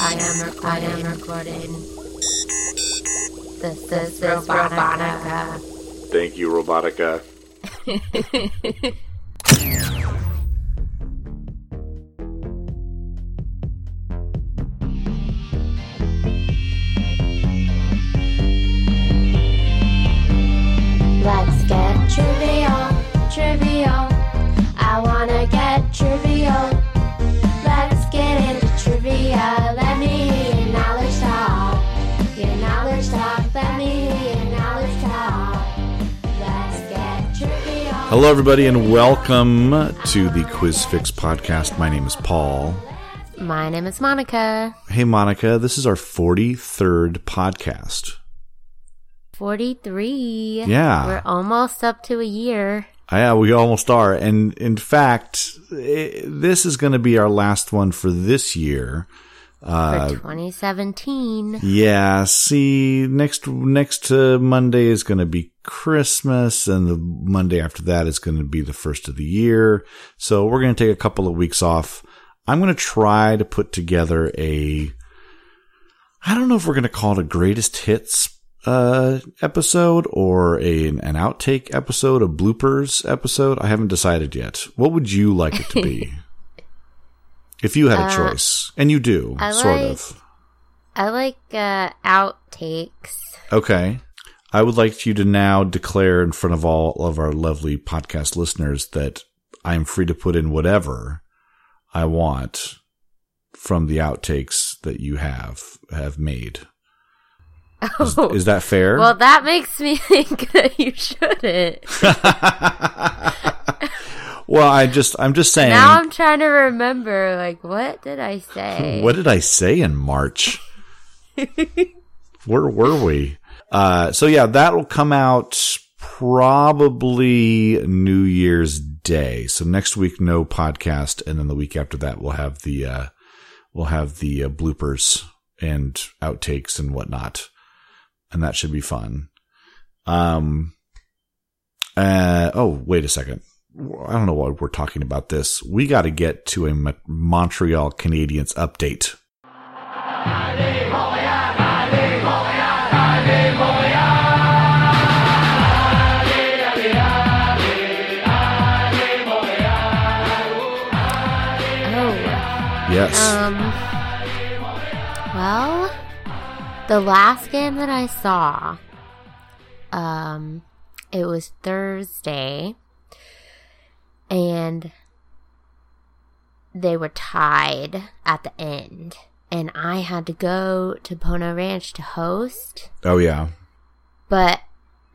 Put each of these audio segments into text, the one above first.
I am recording. I am recording. This, this is Robotica. Thank you, Robotica. Hello, everybody, and welcome to the Quiz Fix podcast. My name is Paul. My name is Monika. Hey, Monika, this is our 43rd podcast. 43. Yeah. We're almost up to a year. Uh, yeah, we almost are. And in fact, i this is going to be our last one for this year. For 2017. Yeah, see, next next uh, Monday is going to be Christmas, and the Monday after that is going to be the first of the year. So we're going to take a couple of weeks off. I'm going to try to put together a. I don't know if we're going to call it a greatest hits uh, episode or a an outtake episode, a bloopers episode. I haven't decided yet. What would you like it to be? if you had a choice, and you do, I sort like- of. I like uh, outtakes. Okay. I would like you to now declare in front of all of our lovely podcast listeners that I am free to put in whatever I want from the outtakes that you have have made. Is, Oh. is that fair? Well, that makes me think that you shouldn't. well, I just I'm just saying Now I'm trying to remember, like, what did I say? What did I say in March? Where were we? Uh, so yeah, that'll come out probably New Year's Day. So next week, no podcast, and then the week after that, we'll have the uh, we'll have the uh, bloopers and outtakes and whatnot, and that should be fun. Um. Uh. Oh, wait a second. I don't know why we're talking about this. We got to get to a Montreal Canadiens update. Yes. um, well, the last game that I saw, um, it was Thursday, and they were tied at the end, and I had to go to Pono Ranch to host. oh yeah. but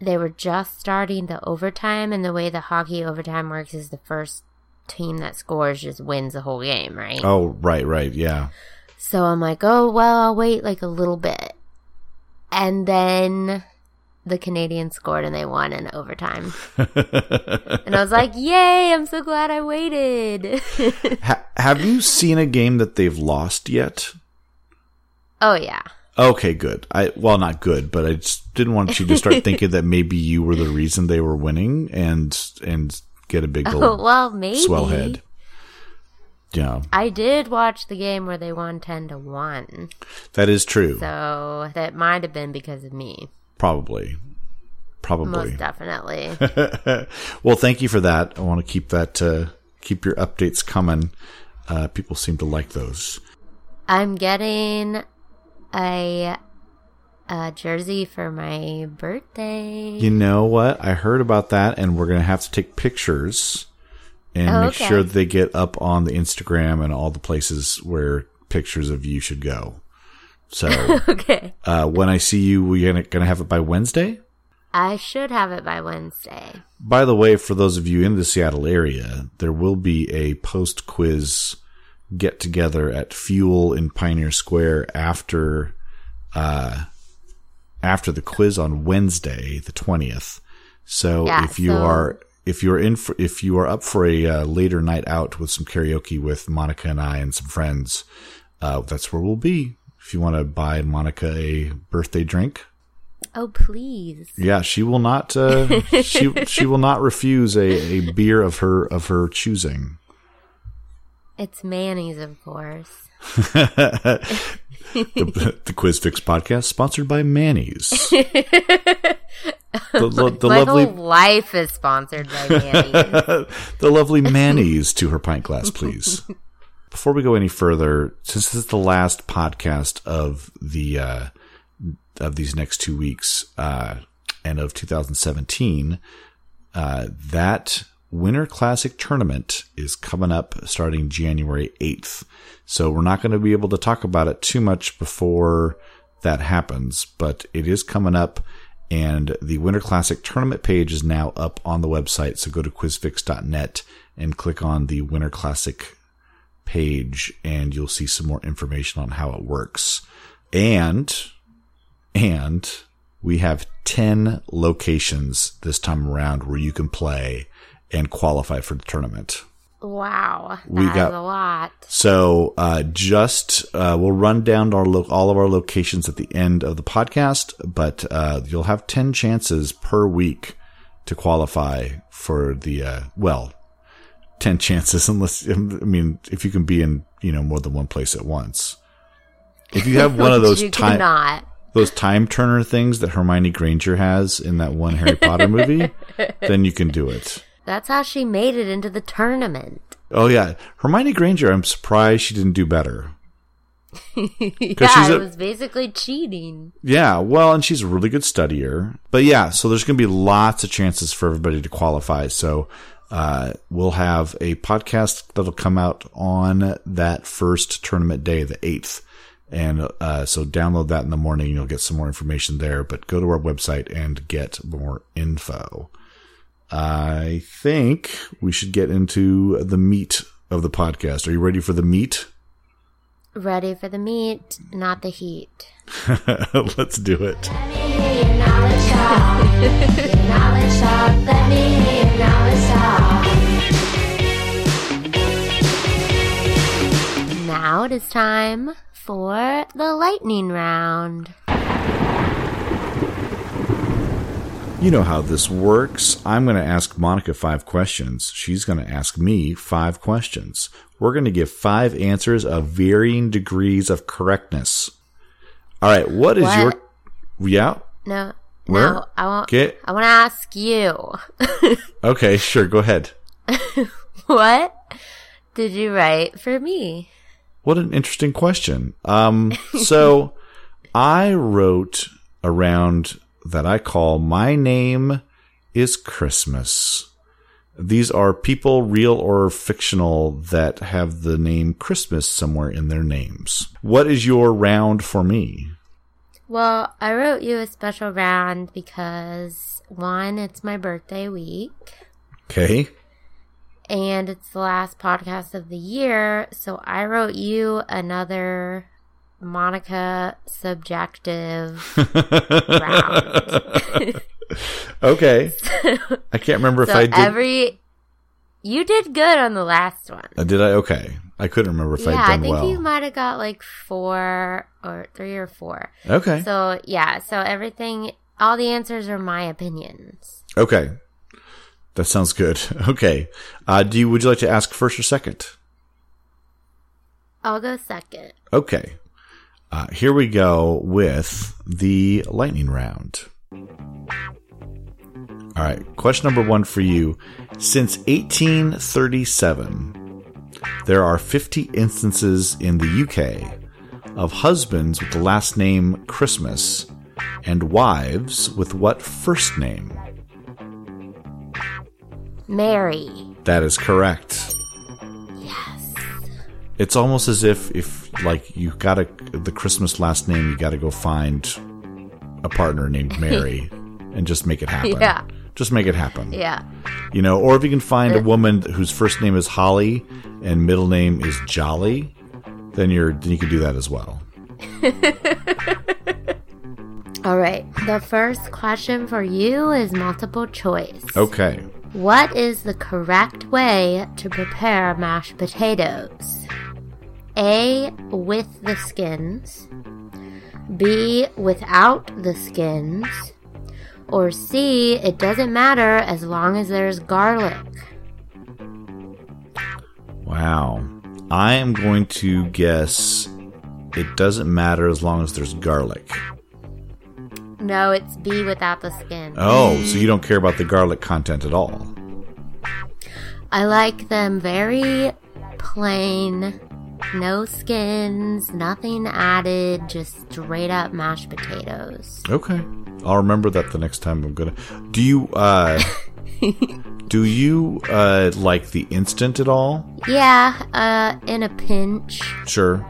they were just starting the overtime and the way the hockey overtime works is the first team that scores just wins the whole game right Oh right, right, yeah. so i'm like oh well i'll wait like a little bit and then the Canadiens scored and they won in overtime and i was like yay i'm so glad i waited ha- have you seen a game that they've lost yet? oh yeah Okay, good. I well, not good, but I just didn't want you to start thinking that maybe you were the reason they were winning and and get a big oh well maybe swell head. Yeah, i did watch the game where they won 10 to 1 that is true. so that might have been because of me Probably, probably. Most definitely. well, thank you for that. I want to keep that uh, keep your updates coming. Uh, people seem to like those. I'm getting a, a jersey for my birthday. You know what? I heard about that, and we're gonna have to take pictures and Oh, make okay. sure they get up on the Instagram and all the places where pictures of you should go. So okay. uh, when I see you, we're gonna, gonna have it by Wednesday. I should have it by Wednesday. By the way, for those of you in the Seattle area, there will be a post quiz get together at Fuel in Pioneer Square after uh, after the quiz on Wednesday, the twentieth. So Yeah, if you so- are if you're in for, if you are up for a uh, later night out with some karaoke with Monika and I and some friends, uh, that's where we'll be. If you want to buy Monika a birthday drink, Oh, please. yeah, she will not. Uh, she she will not refuse a, a beer of her of her choosing. It's mayonnaise, of course. the, the Quiz Fix podcast sponsored by Manny's. the, lo- the My lovely whole life is sponsored by Manny. the lovely Manny's to her pint glass, please. Before we go any further, since this is the last podcast of the uh, of these next two weeks uh, and of 2017, uh, that Winter Classic tournament is coming up starting January 8th. So we're not going to be able to talk about it too much before that happens, but it is coming up. And the Winter Classic tournament page is now up on the website. So go to quizfix.net and click on the Winter Classic page and you'll see some more information on how it works. And, and we have 10 locations this time around where you can play and qualify for the tournament. Wow, We that's got- a lot. So, uh, just, uh, we'll run down our lo- all of our locations at the end of the podcast, but, uh, you'll have 10 chances per week to qualify for the, uh, well, 10 chances unless, I mean, if you can be in, you know, more than one place at once. If you have one of those time, cannot. those time turner things that Hermione Granger has in that one Harry Potter movie, then you can do it. That's how she made it into the tournament. Oh yeah, Hermione Granger. I'm surprised she didn't do better. Yeah, a- it was basically cheating. Yeah, well, and she's a really good studier. But yeah, so there's going to be lots of chances for everybody to qualify. So uh, we'll have a podcast that'll come out on that first tournament day, the eighth. And uh, so download that in the morning. You'll get some more information there. But go to our website and get more info. I think we should get into the meat of the podcast. Are you ready for the meat? Ready for the meat, not the heat. Let's do it. Now it is time for the lightning round. You know how this works. I'm going to ask Monika five questions. She's going to ask me five questions. We're going to give five answers of varying degrees of correctness. All right. What is What? your. Yeah. No, Where? no, I want. Get. I want to ask you, Okay. Sure. Go ahead. what did you write for me? What an interesting question. Um, so I wrote around that I call My Name is Christmas. These are people, real or fictional, that have the name Christmas somewhere in their names. What is your round for me? Well, I wrote you a special round because one, it's my birthday week. Okay. and it's the last podcast of the year. So I wrote you another Monika subjective round. Okay. I can't remember if so I did. every you did good on the last one. Uh, did I? Okay. I couldn't remember if yeah, I'd I think well. you might have got like four or three or four. okay. So yeah, so everything, all the answers are my opinions. Okay. That sounds good. Okay. Uh, do you, would you like to ask first or second? I'll go second. Okay. Uh, here we go with the lightning round. All right. Question number one for you. Since 1837, there are 50 instances in the UK of husbands with the last name Christmas and wives with what first name? Mary. That is correct. Yes. It's almost as if if like you got a the Christmas last name, you got to go find a partner named Mary and just make it happen. Yeah. Just make it happen. Yeah. You know, or if you can find a woman whose first name is Holly and middle name is Jolly, then you're then you can do that as well. All right. The first question for you is multiple choice. Okay. What is the correct way to prepare mashed potatoes? A. With the skins. B. Without the skins. Or C. It doesn't matter as long as there's garlic. Wow. I am going to guess it doesn't matter as long as there's garlic. No, it's B without the skin. Oh, so you don't care about the garlic content at all. I like them very plain, no skins, nothing added, just straight up mashed potatoes. Okay. I'll remember that the next time I'm gonna. Do you uh do you uh like the instant at all? Yeah, uh, in a pinch. Sure.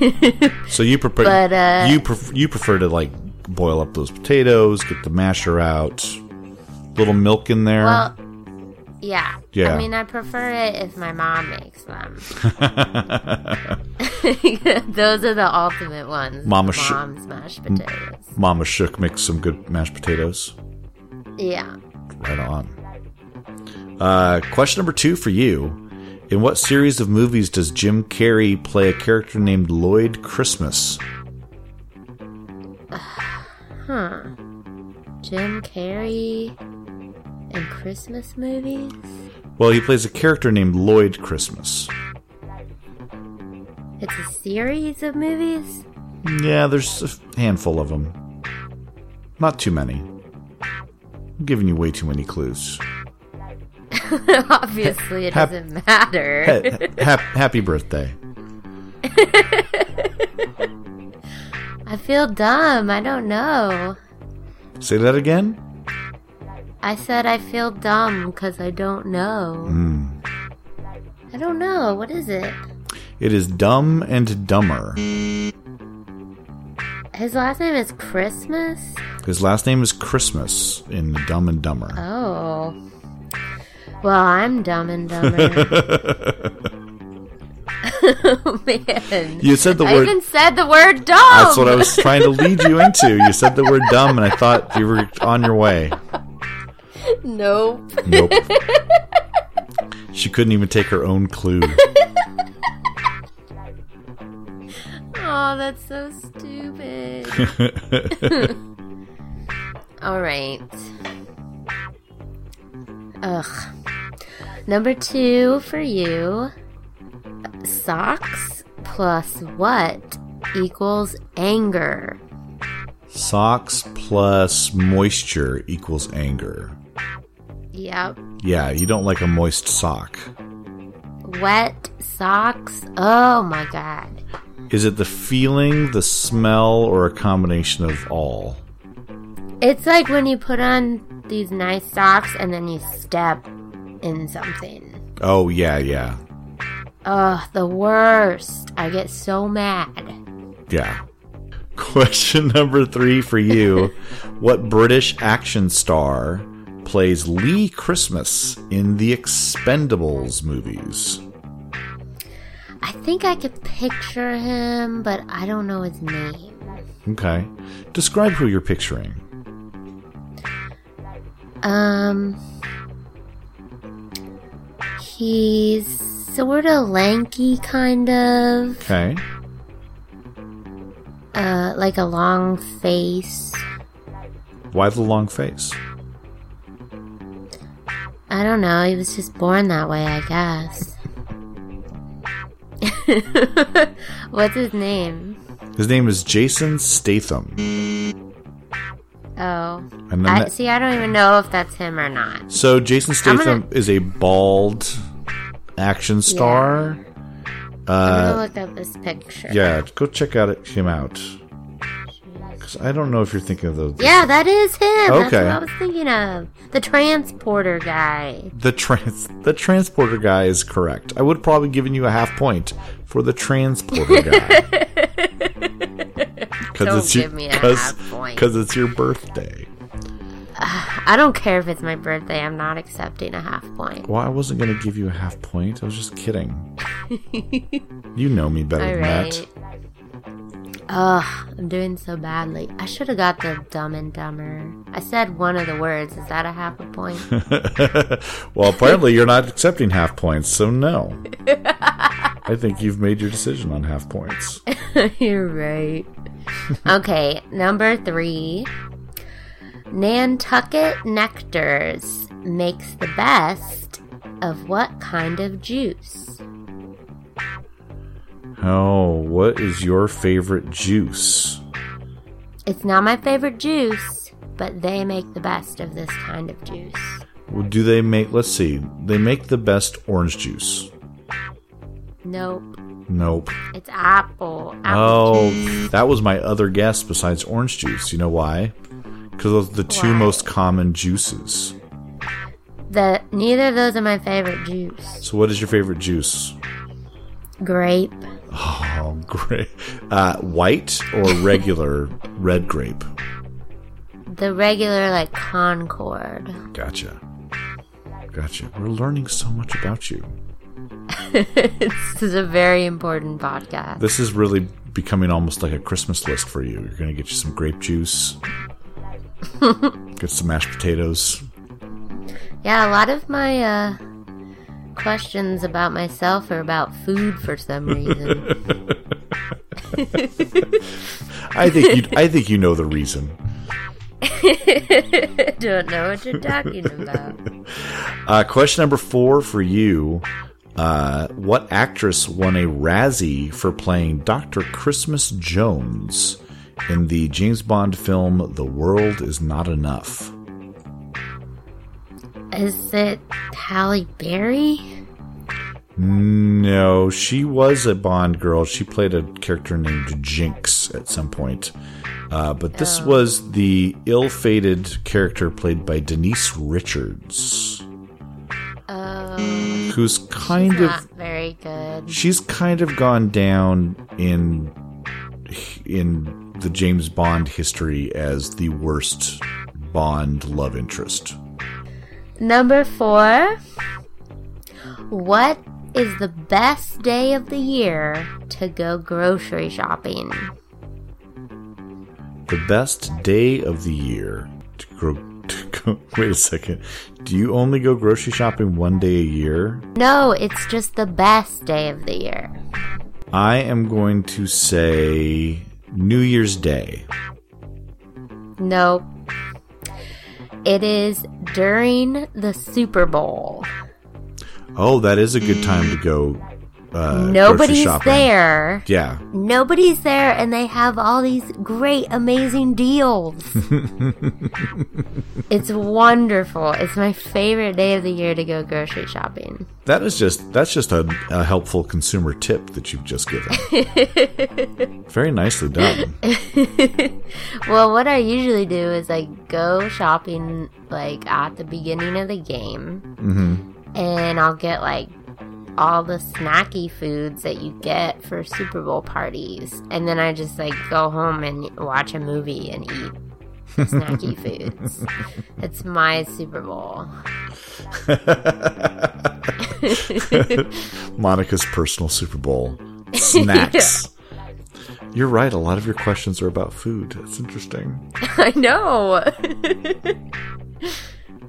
so you prefer But, uh, you pref- you prefer to like boil up those potatoes, get the masher out, little milk in there. Well, yeah. Yeah. I mean, I prefer it if my mom makes them. Those are the ultimate ones. Mama sh- Mom's mashed potatoes. Mama Shook makes some good mashed potatoes. Yeah. Right on. Uh, question number two for you. In what series of movies does Jim Carrey play a character named Lloyd Christmas? Huh. Jim Carrey in Christmas movies? Well, he plays a character named Lloyd Christmas. It's a series of movies? Yeah, there's a handful of them. Not too many. I'm giving you way too many clues. Obviously, it Hap- doesn't matter. Ha- hap- happy birthday. I feel dumb. I don't know. Say that again? I said I feel dumb because I don't know. Hmm. I don't know. What is it? It is Dumb and Dumber. His last name is Christmas? His last name is Christmas in Dumb and Dumber. Oh. Well, I'm dumb and dumber. oh, man. You said the word I even said the word dumb. That's what I was trying to lead you into. You said the word dumb, and I thought you were on your way. Nope. Nope. she couldn't even take her own clue. Oh, that's so stupid. All right. Ugh. Number two for you. Socks plus what equals anger? Socks plus moisture equals anger. Yep. Yeah, you don't like a moist sock. Wet socks. Oh my god. Is it the feeling, the smell, or a combination of all? It's like when you put on these nice socks and then you step in something. Oh, yeah, yeah. Ugh, the worst. I get so mad. Yeah. Question number three for you. what British action star plays Lee Christmas in the Expendables movies? I think I could picture him, but I don't know his name. Okay. Describe who you're picturing. Um, he's sort of lanky, kind of. Okay. Uh, like a long face. Why the long face? I don't know. He was just born that way, I guess. What's his name? His name is Jason Statham. Oh, I that- see. I don't even know if that's him or not. so Jason Statham gonna- is a bald action star. I'm Uh, gonna look up this picture. yeah, go check out it, him out. I don't know if you're thinking of those. Yeah, that is him. That's Okay. what I was thinking of. The transporter guy. the trans the transporter guy is correct. I would have probably given you a half point for the transporter guy. Because Don't it's your, give me a cause, half point. 'cause it's your birthday. I don't care if it's my birthday. I'm not accepting a half point. Well, I wasn't going to give you a half point. I was just kidding. you know me better All than right. Ugh, I'm doing so badly. I should have got the dumb and dumber. I said one of the words. Is that a half a point? well, apparently you're not accepting half points, so no. I think you've made your decision on half points. You're right. okay, number three. Nantucket Nectars makes the best of what kind of juice? Oh, what is your favorite juice? It's not my favorite juice, but they make the best of this kind of juice. Well, Do they make, let's see, they make the best orange juice. Nope. Nope. It's apple. apple Oh, juice. that was my other guess besides orange juice. You know why? Because those are the two Why? most common juices. The neither of those are my favorite juice. So, what is your favorite juice? Grape. Oh, great. Uh, white or regular red grape? The regular like Concord. Gotcha. Gotcha. We're learning so much about you. this is a very important podcast. This is really becoming almost like a Christmas list for you. You're going to get you some grape juice, get some mashed potatoes. Yeah, a lot of my uh, questions about myself or about food for some reason. I think you. I think you know the reason. Don't know what you're talking about. Uh, question number four for you. Uh, what actress won a Razzie for playing Dr. Christmas Jones in the James Bond film The World Is Not Enough? Is it Halle Berry? No, she was a Bond girl. She played a character named Jinx at some point. Uh, but this was the ill fated character played by Denise Richards, Oh, who's kind of. not very good. she's kind of gone down in in the James Bond history as the worst Bond love interest. Number four. What is the best day of the year to go grocery shopping? The best day of the year to grow. To go, wait a second. Do you only go grocery shopping one day a year? No, it's just the best day of the year. I am going to say New Year's Day. Nope. It is during the Super Bowl. Oh, that is a good time to go. Uh, Nobody's there. Yeah, Nobody's there, and they have all these great, amazing deals. it's wonderful. It's my favorite day of the year to go grocery shopping. that is just that's just a, a helpful consumer tip that you've just given. Very nicely done. Well, what I usually do is I go shopping like at the beginning of the game, and I'll get like all the snacky foods that you get for Super Bowl parties, and then I just like go home and watch a movie and eat snacky foods. It's my Super Bowl. Monika's personal Super Bowl snacks. You're right. A lot of your questions are about food. That's interesting. I know.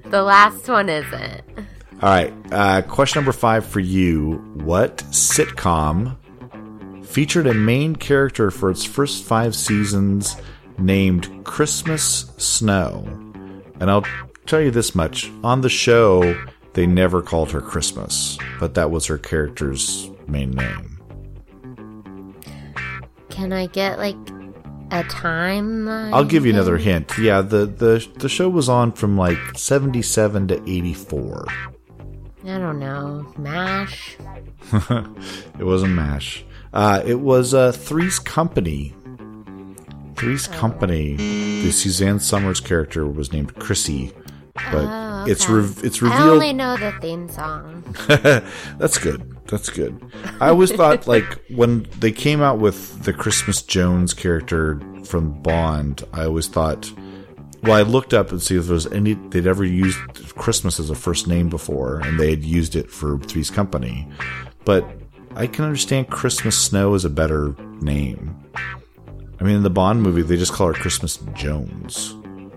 the last one isn't. All right. Uh, question number five for you. What sitcom featured a main character for its first five seasons named Christmas Snow? And I'll tell you this much on the show, they never called her Christmas, but that was her character's main name. Can I get like a timeline? I'll give you another hint. Yeah, the, the, the show was on from like 77 to 84. I don't know. Mash. It wasn't MASH. Uh, it was uh, Three's Company. Three's Company. The Suzanne Somers character was named Chrissy, but Oh, it's okay. re- it's I revealed. only know the theme song. That's good. That's good. I always thought like when they came out with the Christmas Jones character from Bond, I always thought. Well, I looked up and see if there was any they'd ever used Christmas as a first name before, and they had used it for Three's Company. But I can understand Christmas Snow is a better name. I mean, in the Bond movie, they just call her Christmas Jones,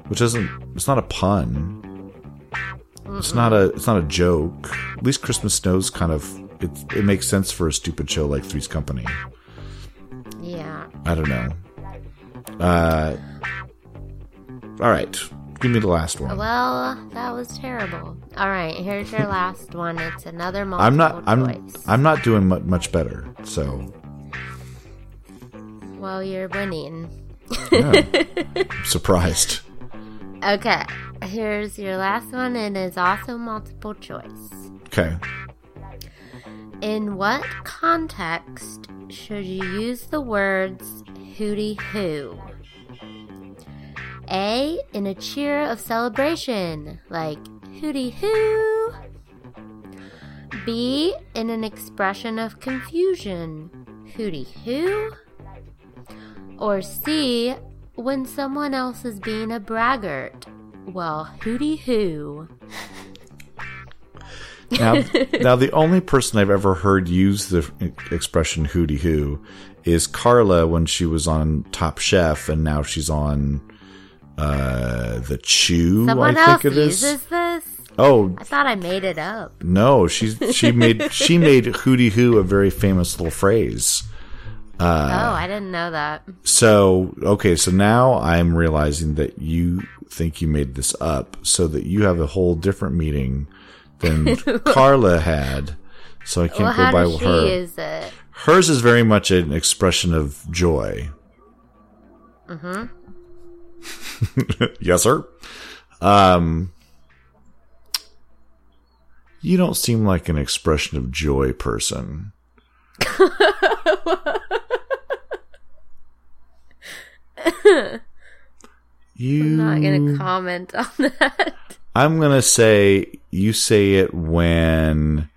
which isn't. It's not a pun. It's not a. It's not a joke. At least Christmas Snow's kind of. It, it makes sense for a stupid show like Three's Company. Yeah. I don't know. Uh. All right, give me the last one. Well, that was terrible. All right, here's your last one. It's another multiple I'm not. I'm. choice. I'm not doing mu- much better. So Well, you're winning. Yeah. Surprised. Okay, here's your last one, and it's also multiple choice. Okay. In what context should you use the words hooty hoo? A. In a cheer of celebration, like hooty hoo. B. In an expression of confusion, hooty hoo. Or C. When someone else is being a braggart, well, hooty hoo. Now, now the only person I've ever heard use the expression "hooty hoo" is Carla when she was on Top Chef, and now she's on uh, the Chew. Someone I else think it is. uses this? Oh I thought I made it up. no, she's she made she made "hooty hoo" a very famous little phrase. oh, I didn't know that. So okay, so now I'm realizing that you think you made this up, so that you have a whole different meaning than Carla had. So I can't Well, go by she her. use it? Hers is very much an expression of joy. Mm-hmm. yes, sir. Um, you don't seem like an expression of joy person. you. I'm not gonna comment on that. I'm gonna say you say it when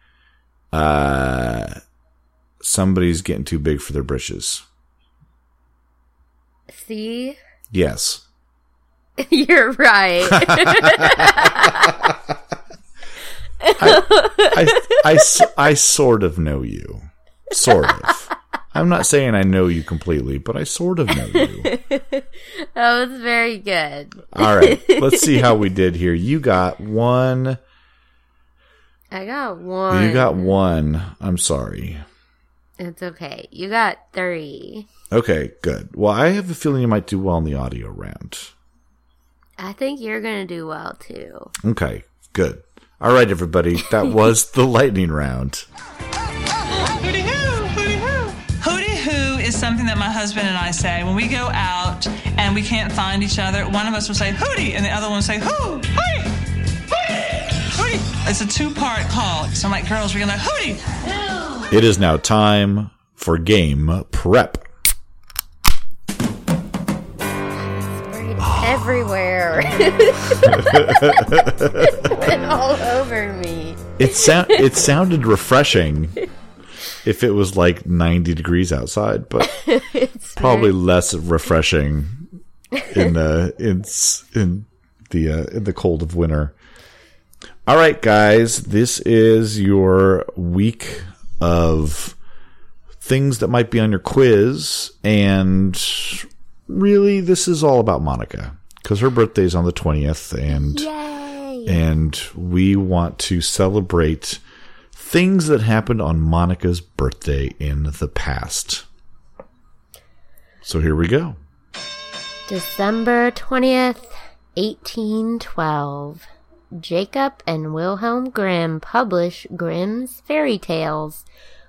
uh somebody's getting too big for their britches. See, Yes. you're right. i i i sort of know you. Sort of. I'm not saying I know you completely, but I sort of know you. that was very good. All right. Let's see how we did here. You got one. I got one. You got one. I'm sorry. It's okay. You got three. Okay, good. Well, I have a feeling you might do well in the audio round. I think you're gonna do well too. Okay, good. All right, everybody. That was the lightning round. Hooty hoo, hooty hoo. Hooty hoo is something that my husband and I say when we go out and we can't find each other. One of us will say hooty and the other one will say hoo, hooty, hooty, hooty. It's a two-part call. So I'm like, girls, we're gonna hooty. It is now time for game prep. Everywhere. Went all over me. It sound it sounded refreshing if it was like 90 degrees outside, but It's probably less refreshing in the in in the uh, in the cold of winter. All right, guys, this is your week of things that might be on your quiz, and really, this is all about Monika because her birthday's on the twentieth, and Yay! and we want to celebrate things that happened on Monika's birthday in the past. So here we go. December 20th, 1812. Jacob and Wilhelm Grimm published Grimm's Fairy Tales,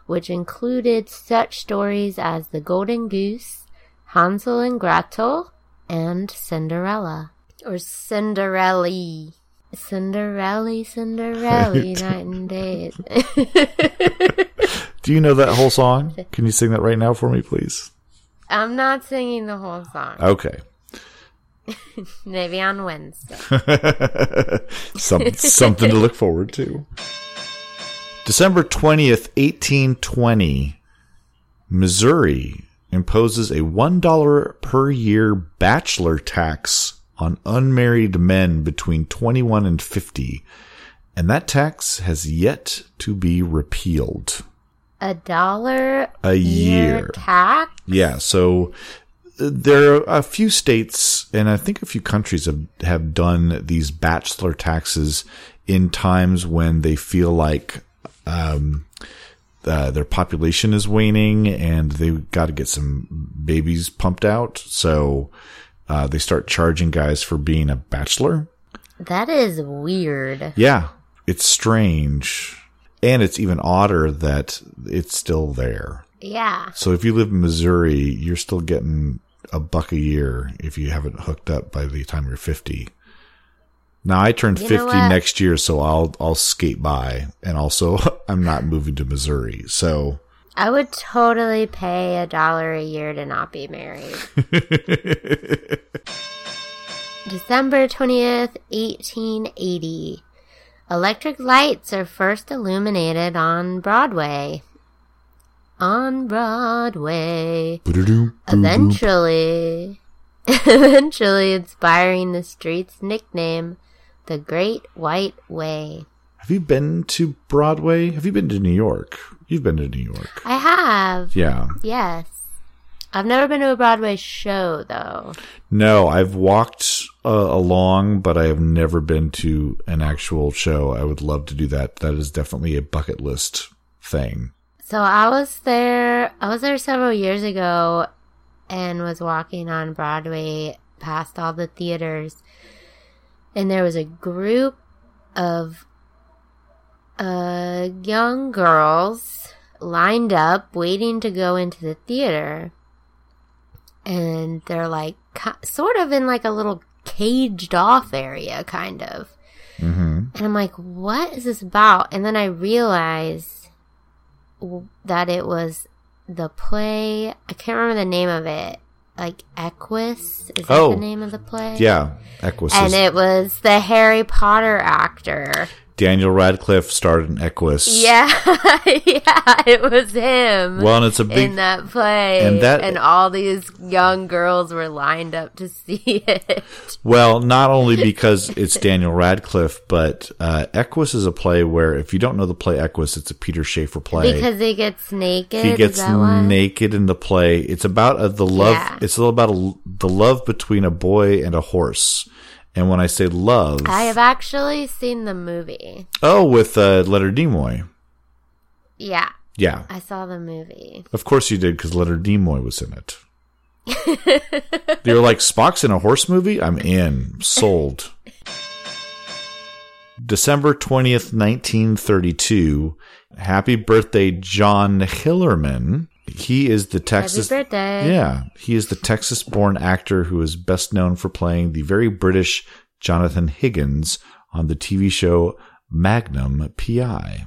which included such stories as The Golden Goose, Hansel and Gretel, and Cinderella. Or Cinderella. Cinderella, Cinderella, night and day. Do you know that whole song? Can you sing that right now for me, please? I'm not singing the whole song. Okay. Maybe on Wednesday. Some, something to look forward to. December 20th, 1820, Missouri imposes a $1 per year bachelor tax on unmarried men between 21 and 50, and that tax has yet to be repealed. A dollar A year. tax? Yeah, so uh, there are a few states and I think a few countries have, have done these bachelor taxes in times when they feel like um, uh, their population is waning and they've got to get some babies pumped out. So uh, they start charging guys for being a bachelor. That is weird. Yeah, it's strange. And it's even odder that it's still there. Yeah. So if you live in Missouri, you're still getting a buck a year if you haven't hooked up by the time you're 50. Now I turn You 50 next year, so I'll I'll skate by, and also I'm not moving to Missouri, so I would totally pay a dollar a year to not be married. December 20th, 1880. Electric lights are first illuminated on Broadway. On Broadway. Eventually, eventually inspiring the street's nickname, the Great White Way. Have you been to Broadway? Have you been to New York? You've been to New York. I have, Yeah. yes. I've never been to a Broadway show, though. No, I've walked uh, along, but I have never been to an actual show. I would love to do that. That is definitely a bucket list thing. So I was there, I was there several years ago and was walking on Broadway past all the theaters. And there was a group of uh, young girls lined up waiting to go into the theater. And they're like, sort of in like a little caged off area, kind of. hmm And I'm like, what is this about? And then I realized that it was the play. I can't remember the name of it. Like Equus is that Oh. the name of the play? Yeah, Equus. And is- it was the Harry Potter actor. Daniel Radcliffe starred in Equus. Yeah, yeah, it was him. Well, and it's a big. in that play, and that- and all these young girls were lined up to see it. Well, not only because it's Daniel Radcliffe, but uh, Equus is a play where, if you don't know the play Equus, it's a Peter Shaffer play. Because he gets naked. he gets is that why? naked in the play. It's about uh the love. Yeah. It's all about a, the love between a boy and a horse. And when I say love, I have actually seen the movie. oh, with uh, Leonard Nimoy. Yeah, Yeah, I saw the movie. of course you did because Leonard Nimoy was in it. You're like Spock's in a horse movie. I'm in. Sold. December 20th, 1932. Happy birthday, John Hillerman. He is the Texas. Happy birthday. Yeah, he is the Texas born actor who is best known for playing the very British Jonathan Higgins on the TV show Magnum PI.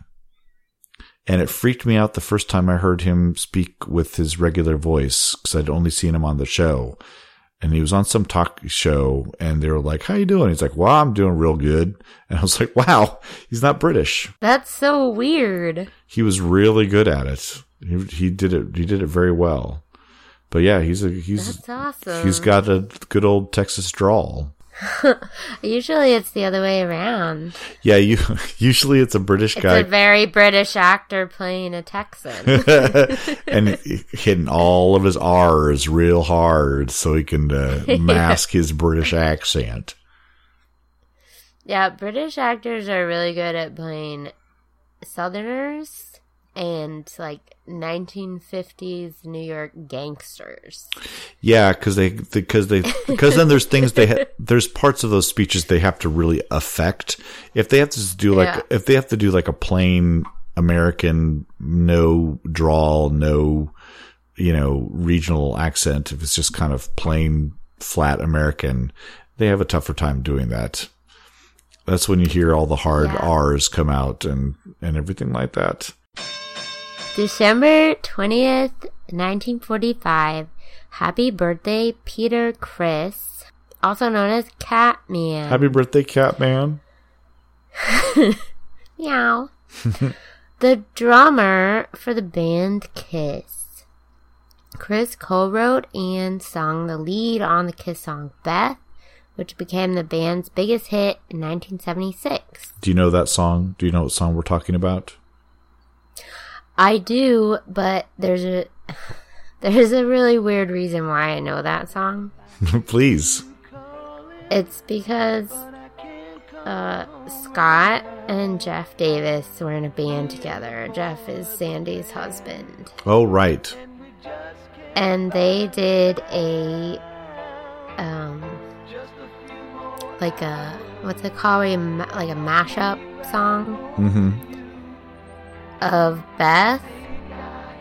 And it freaked me out the first time I heard him speak with his regular voice because I'd only seen him on the show. And he was on some talk show and they were like, How you doing? He's like, Well, I'm doing real good. And I was like, Wow, he's not British. That's so weird. He was really good at it. He, he did it he did it very well. But yeah, he's a he's That's awesome. He's got a good old Texas drawl. Usually it's the other way around. Yeah, you usually it's a British It's guy a very British actor playing a Texan. and hitting all of his R's real hard so he can uh, mask his British accent. yeah, British actors are really good at playing Southerners and like 1950s New York gangsters. Yeah, because they because they because then there's things they ha- there's parts of those speeches they have to really affect. If they have to do like Yeah. if they have to do like a plain American no drawl, no you know regional accent. If it's just kind of plain flat American, they have a tougher time doing that. That's when you hear all the hard Yeah. R's come out and and everything like that. December 20th, 1945. Happy birthday, Peter Criss, also known as Catman. Happy birthday, Catman! Meow. the drummer for the band Kiss. Criss co wrote and sung the lead on the Kiss song Beth, which became the band's biggest hit in 1976. Do you know that song? Do you know what song we're talking about? I do, but there's a there's a really weird reason why I know that song. Please. It's because uh, Scott and Jeff Davis were in a band together. Jeff is Sandy's husband. Oh, right. and they did a um like a what's it called a like a mashup song Mm-hmm. Of Beth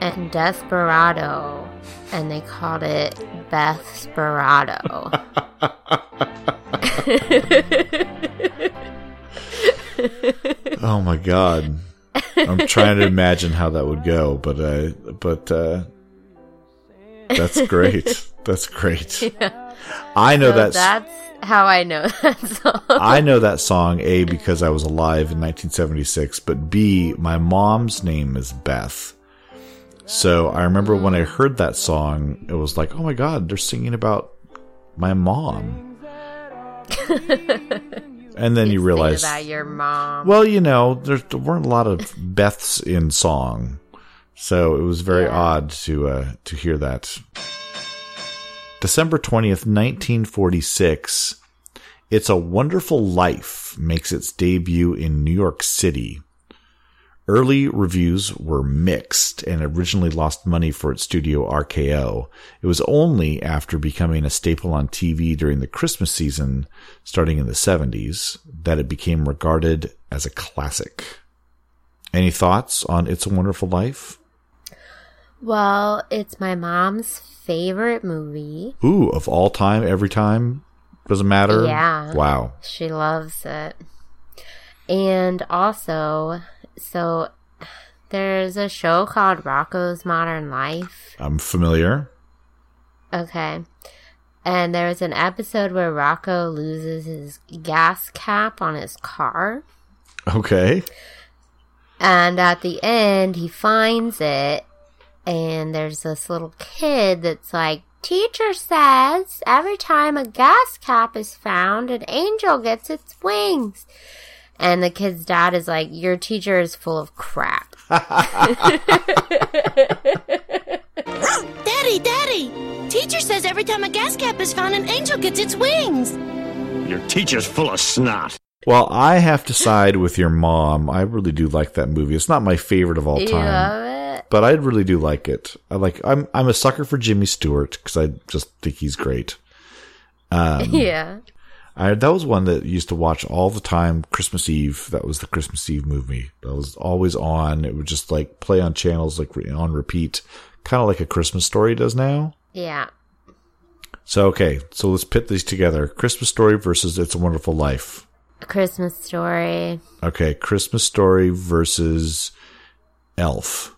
and Desperado, and they called it Beth Sperado. Oh my god. I'm trying to imagine how that would go, but uh but uh that's great. That's great. I know so that's that's how I know that song. I know that song A because I was alive in 1976, but B my mom's name is Beth. So I remember when I heard that song, it was like, "Oh my god, they're singing about my mom." and then you Sing realize about your mom. Well, you know, there, there weren't a lot of Beths in song, so it was very Yeah. odd to uh, to hear that. December twentieth, nineteen forty six. It's a Wonderful Life makes its debut in New York City. Early reviews were mixed and originally lost money for its studio RKO. It was only after becoming a staple on TV during the Christmas season, starting in the 70s, that it became regarded as a classic. Any thoughts on It's a Wonderful Life? Well, it's my mom's favorite movie. Ooh, of all time, every time? Doesn't matter? Yeah. Wow. She loves it. And also, so there's a show called Rocko's Modern Life. I'm familiar. Okay. And there was an episode where Rocco loses his gas cap on his car. Okay. And at the end, he finds it, and there's this little kid that's like, Teacher says every time a gas cap is found, an angel gets its wings. And the kid's dad is like, Your teacher is full of crap. Daddy, Daddy! Teacher says every time a gas cap is found, an angel gets its wings. Your teacher's full of snot. Well, I have to side with your mom. I really do like that movie. It's not my favorite of all You time. But I really do like it. I like. I'm I'm a sucker for Jimmy Stewart because I just think he's great. Um, yeah. I that was one that used to watch all the time. Christmas Eve. That was the Christmas Eve movie. That was always on. It would just like play on channels like re- on repeat, kind of like a Christmas Story does now. Yeah. So okay, so let's pit these together. Christmas Story versus It's a Wonderful Life. A Christmas story. Okay, Christmas Story versus Elf.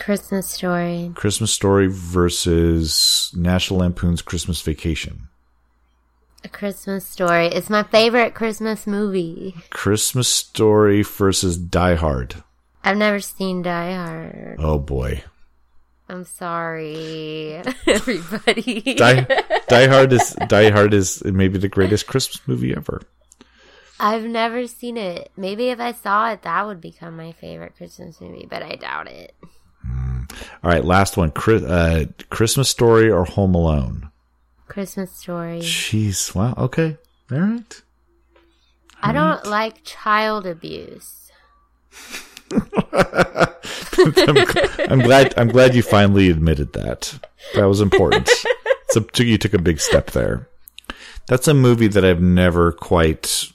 Christmas story. Christmas Story versus National Lampoon's Christmas Vacation. A Christmas story. It's my favorite Christmas movie. Christmas Story versus Die Hard. I've never seen Die Hard. Oh boy. I'm sorry, everybody. Die, Die Hard is Die Hard is maybe the greatest Christmas movie ever. I've never seen it. Maybe if I saw it, that would become my favorite Christmas movie, but I doubt it. All right, last one. Uh, Christmas Story or Home Alone? Christmas story. Jeez. Wow. Okay. All right. I don't like child abuse. I'm glad. I'm glad you finally admitted that. That was important. so you took a big step there. That's a movie that I've never quite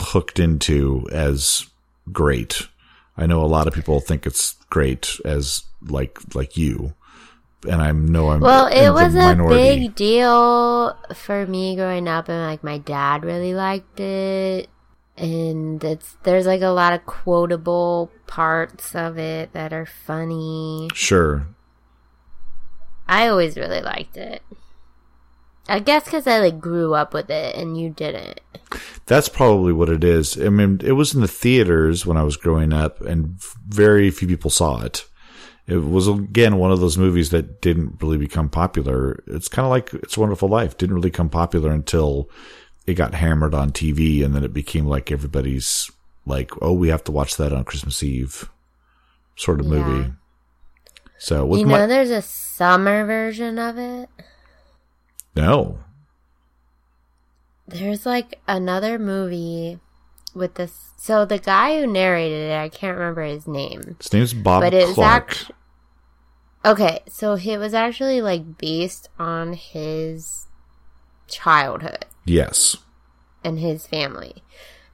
hooked into as great. I know a lot of people think it's great as like like you, and I know I'm Well, it was a big deal for me growing up, and like my dad really liked it. And it's there's like a lot of quotable parts of it that are funny. Sure, I always really liked it. I guess because I like grew up with it and you didn't. That's probably what it is. I mean, it was in the theaters when I was growing up, and very few people saw it. It was again one of those movies that didn't really become popular. It's kind of like It's a Wonderful Life. Didn't really become popular until it got hammered on TV, and then it became like everybody's like, "Oh, we have to watch that on Christmas Eve," sort of Yeah. movie. So you my know, there's a summer version of it. No, There's like another movie with this. So the guy who narrated it, I can't remember his name, his name's Bob but it's Clark. act- Okay, so it was actually like based on his childhood yes, and his family.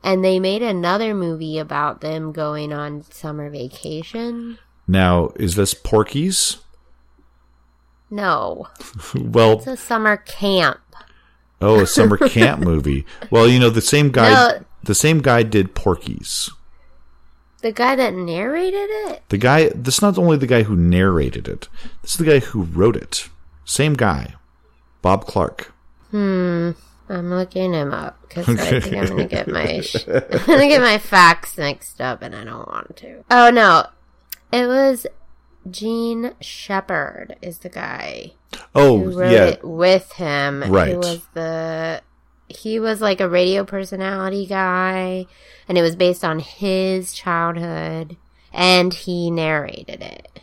And they made another movie about them going on summer vacation. Now, is this Porky's? No, Well, it's a summer camp. oh, a summer camp movie. Well, you know the same guy. No. The same guy did Porky's. The guy that narrated it? The guy. This is not only the guy who narrated it. This is the guy who wrote it. Same guy, Bob Clark. Hmm. I'm looking him up because I think I'm gonna get my sh- I'm gonna get my facts mixed up, and I don't want to. Oh no, it was Jean Shepherd is the guy Oh who wrote yeah, it with him. Right. Who was the he was like a radio personality guy, and it was based on his childhood, and he narrated it.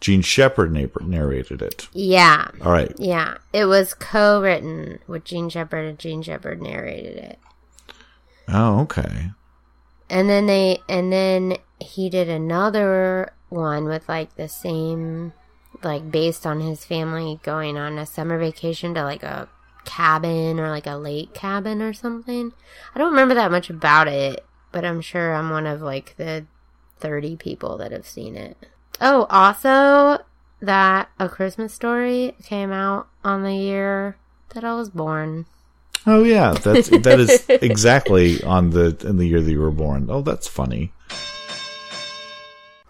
Jean Shepherd narrated it. Yeah. All right. Yeah, it was co-written with Jean Shepherd, and Jean Shepherd narrated it. Oh, okay. And then they, and then he did another one with like the same, like based on his family going on a summer vacation to like a cabin or like a lake cabin or something. I don't remember that much about it, but I'm sure I'm one of like the 30 people that have seen it. Oh, also that A Christmas Story came out on the year that I was born. Oh yeah, that's that is exactly on the in the year that you were born. Oh, that's funny.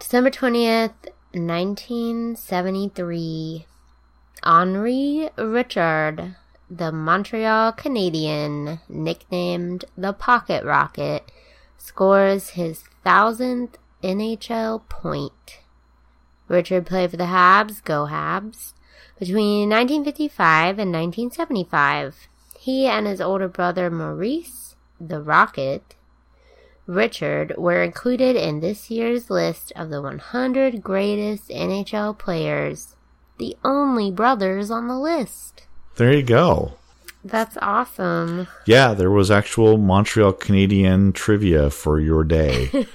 December 20th, 1973. Henri Richard, the Montreal Canadien, nicknamed the Pocket Rocket, scores his thousandth NHL point. Richard played for the Habs, go Habs, between 1955 and 1975. He and his older brother Maurice, the Rocket, Richard were included in this year's list of the 100 greatest NHL players, the only brothers on the list. There you go. That's awesome. Yeah, there was actual Montreal Canadien trivia for your day.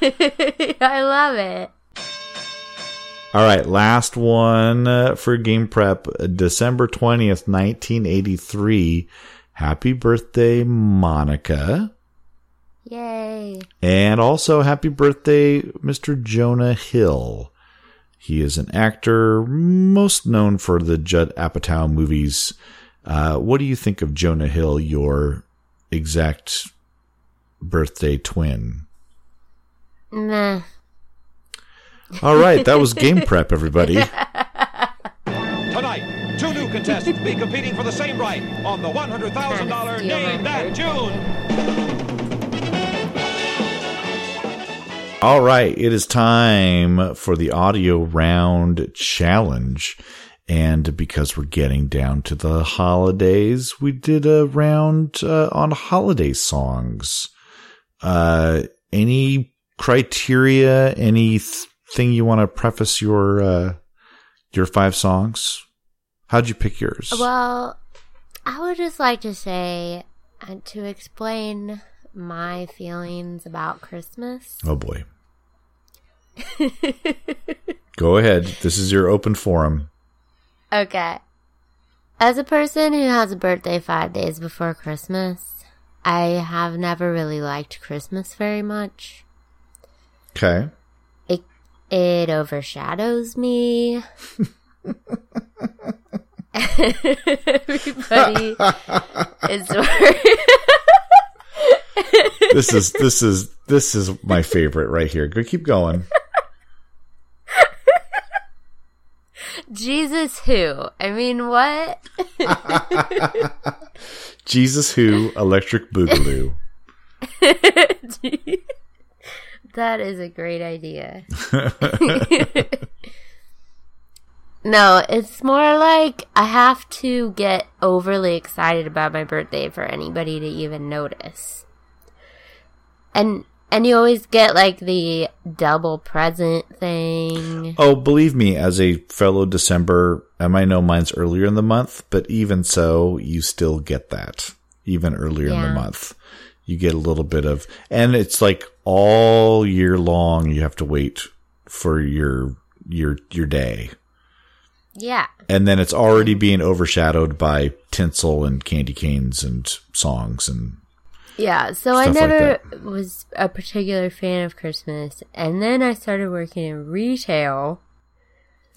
I love it. All right, last one uh, for game prep, December 20th, 1983. Happy birthday, Monika. Yay. And also happy birthday, Mr. Jonah Hill. He is an actor most known for the Judd Apatow movies. Uh, what do you think of Jonah Hill, your exact birthday twin? Meh. All right, that was game prep, everybody. Tonight, two new contestants will be competing for the same right on the $100,000 Name That Tune. All right, it is time for the audio round challenge. And because we're getting down to the holidays, we did a round uh, on holiday songs. Uh, any criteria, anything you want to preface your uh, your five songs? How'd you pick yours? Well, I would just like to say, and to explain my feelings about Christmas. oh boy. Go ahead. This is your open forum. Okay. As a person who has a birthday five days before Christmas, I have never really liked Christmas very much. Okay. It it overshadows me. Everybody is worried. This is this is this is my favorite right here. Go keep going. Jesus who? I mean, what? Jesus Who Electric Boogaloo. that is a great idea. no, it's more like I have to get overly excited about my birthday for anybody to even notice. And and you always get like the double present thing. Oh, believe me, as a fellow December, I know mine's earlier in the month, but even so, you still get that. Even earlier in the month. You get a little bit of, and it's like all year long, you have to wait for your, your, your day. Yeah. And then it's already being overshadowed by tinsel and candy canes and songs and Yeah, so I Stuff like never was a particular fan of Christmas. And then I started working in retail.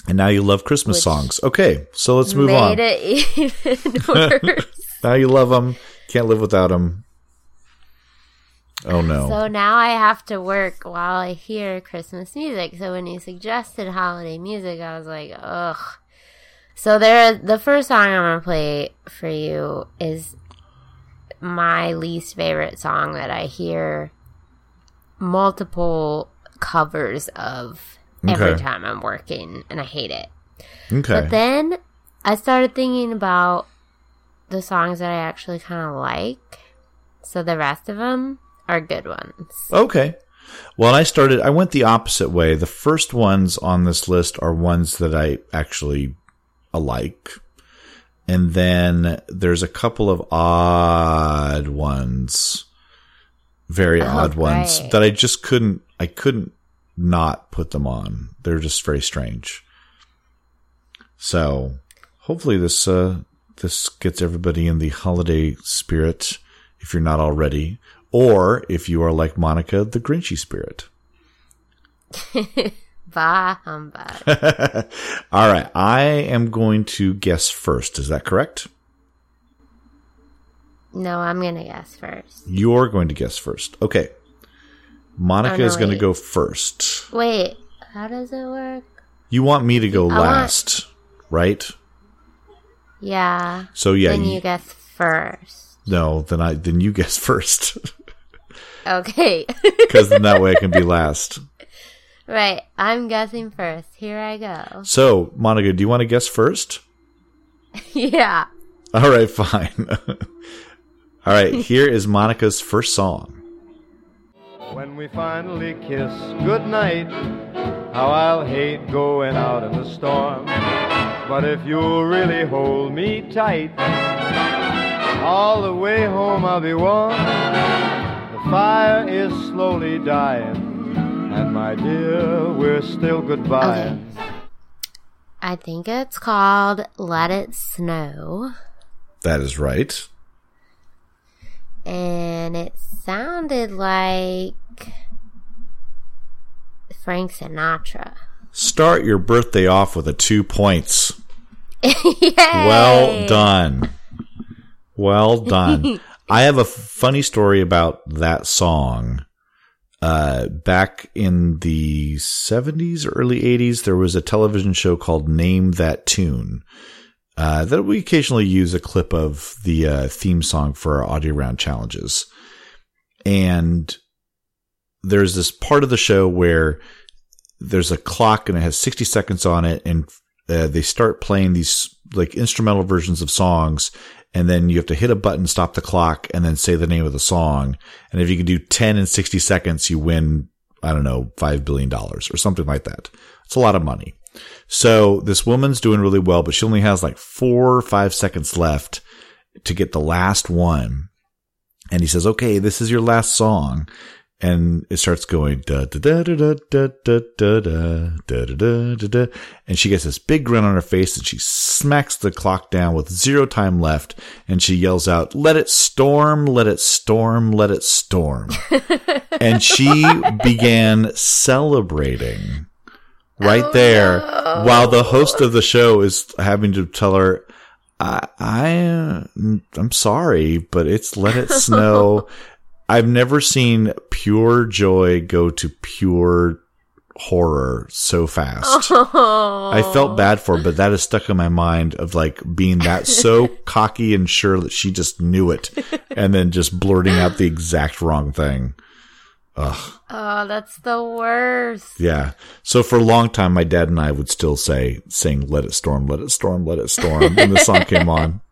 And now you love Christmas songs. Okay, so let's move on. Made it even worse. Now you love them. Can't live without them. Oh no. So now I have to work while I hear Christmas music. So when you suggested holiday music, I was like, ugh. So there, the first song I'm gonna play for you is my least favorite song that I hear multiple covers of every time I'm working, and I hate it. okay. But then I started thinking about the songs that I actually kind of like. So the rest of them are good ones. Okay. Well, I started, I went the opposite way. The first ones on this list are ones that I actually uh, like. And then there's a couple of odd ones, very Oh, odd ones that I just couldn't, I couldn't not put them on. They're just very strange. So hopefully this, uh, this gets everybody in the holiday spirit if you're not already, or if you are like Monika, the Grinchy spirit. Bah humbug. All right, I am going to guess first. Is that correct? no, I'm gonna guess first. You're going to guess first. Okay. Monika Oh, no, is going to go first. Wait, how does it work? You want me to go I want- last, right? Yeah. So yeah, Then you- you guess first. no, then I then you guess first Okay. because then that way I can be last. Right, I'm guessing first. Here I go. So, Monika, do you want to guess first? yeah. All right, fine. All right, here is Monika's first song. When we finally kiss goodnight, how I'll hate going out in the storm. But if you'll really hold me tight, all the way home I'll be warm. The fire is slowly dying, and my dear, we're still goodbye. Okay. I think it's called Let It Snow. That is right. And it sounded like Frank Sinatra. Start your birthday off with a two points. Yay! Well done. Well done. I have a funny story about that song. Uh, back in the 70s, early 80s, there was a television show called Name That Tune. Uh, that we occasionally use a clip of the uh, theme song for our audio round challenges. And there's this part of the show where there's a clock and it has 60 seconds on it and uh, they start playing these like instrumental versions of songs and then you have to hit a button stop the clock and then say the name of the song. And if you can do 10 in 60 seconds you win i don't know 5 billion dollars or something like that. It's a lot of money. So this woman's doing really well but she only has like 4 or 5 seconds left to get the last one. And he says okay this is your last song and it starts going da da da da da da da da da da da da da and she gets this big grin on her face and she smacks the clock down with zero time left and she yells out let it storm let it storm let it storm and she began celebrating right there while the host of the show is having to tell her I, I I'm sorry, but it's let it snow. I've never seen pure joy go to pure horror so fast. I felt oh. bad for her, but that is stuck in my mind of like being that so cocky and sure that she just knew it and then just blurting out the exact wrong thing. Oh, that's the worst. Yeah. So for a long time, my dad and I would still say, sing, let it storm, let it storm, let it storm when the song came on.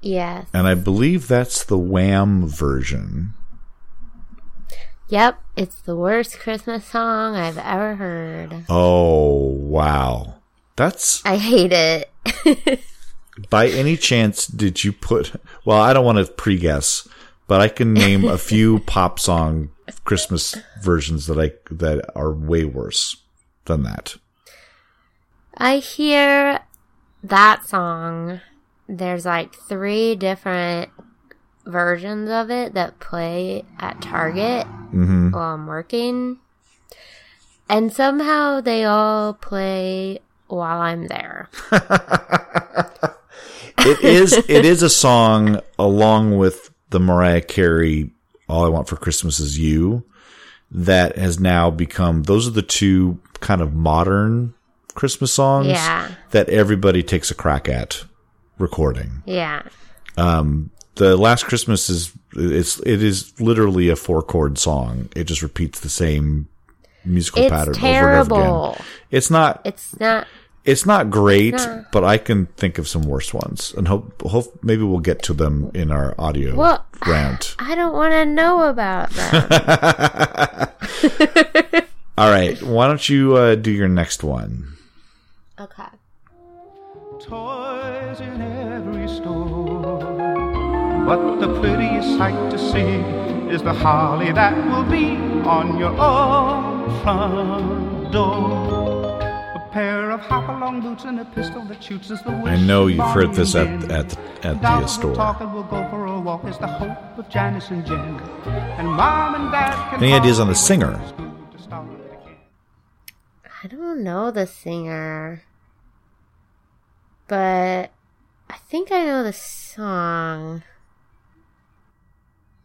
Yes. And I believe that's the Wham version. Yep. It's the worst Christmas song I've ever heard. Oh, wow. That's I hate it. by any chance did you put? Well, I don't want to pre-guess, but I can name a few pop song Christmas versions that I that are way worse than that. I hear that song. There's like three different versions of it that play at Target hmm while I'm working. And somehow they all play while I'm there. It is it is a song along with the Mariah Carey "All I Want for Christmas Is You" that has now become. Those are the two kind of modern Christmas songs Yeah. that everybody takes a crack at recording. Yeah. Um, the Last Christmas is it's it is literally a four chord song. It just repeats the same musical It's pattern over and over terrible. again. It's not It's not. it's not great, not. but I can think of some worse ones, and hope hope maybe we'll get to them in our audio Well, rant. I don't want to know about that. All right, why don't you uh, do your next one? okay. Toys But the prettiest sight to see is the holly that will be on your own front door. A pair of hop-along boots and a pistol that shoots is the wish I know you've heard this at at at Down the to store. Talk and we'll go for a walk is the hope of Janice and Jen. And mom and dad can Any ideas on the singer? wait for school to start again. I don't know the singer, but I think I know the song.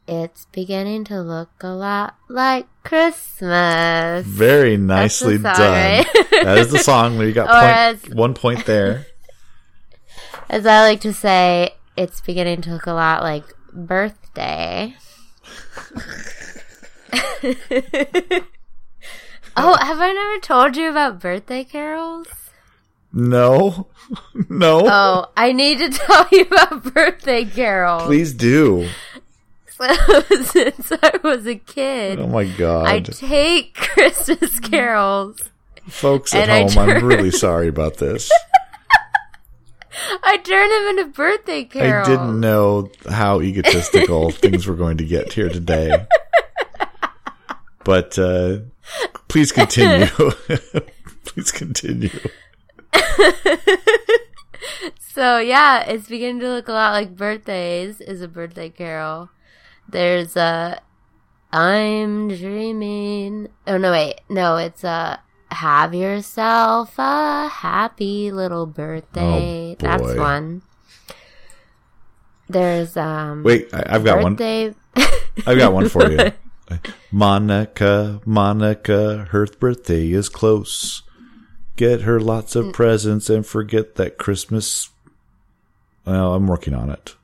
It's beginning to look a lot like Christmas. Very nicely song, done. right? that is the song. Where you got point, as- one point there. As I like to say, it's beginning to look a lot like birthday. oh, have I never told you about birthday carols? No, no. Oh, I need to tell you about birthday carols. Please do. Since I was a kid, Oh my god! I take Christmas carols. folks at home, I'm really sorry about this. I turn them into birthday carols. I didn't know how egotistical things were going to get here today. But uh, please continue. please continue. So yeah, it's beginning to look a lot like birthdays is a birthday carol. There's a I'm dreaming. Oh no, wait. No, it's a have yourself a happy little birthday. Oh, That's one. There's um Wait, I, I've got one. birthday I've got one for you. Monika, Monika, her birthday is close. Get her lots of presents and forget that Christmas. Well, I'm working on it.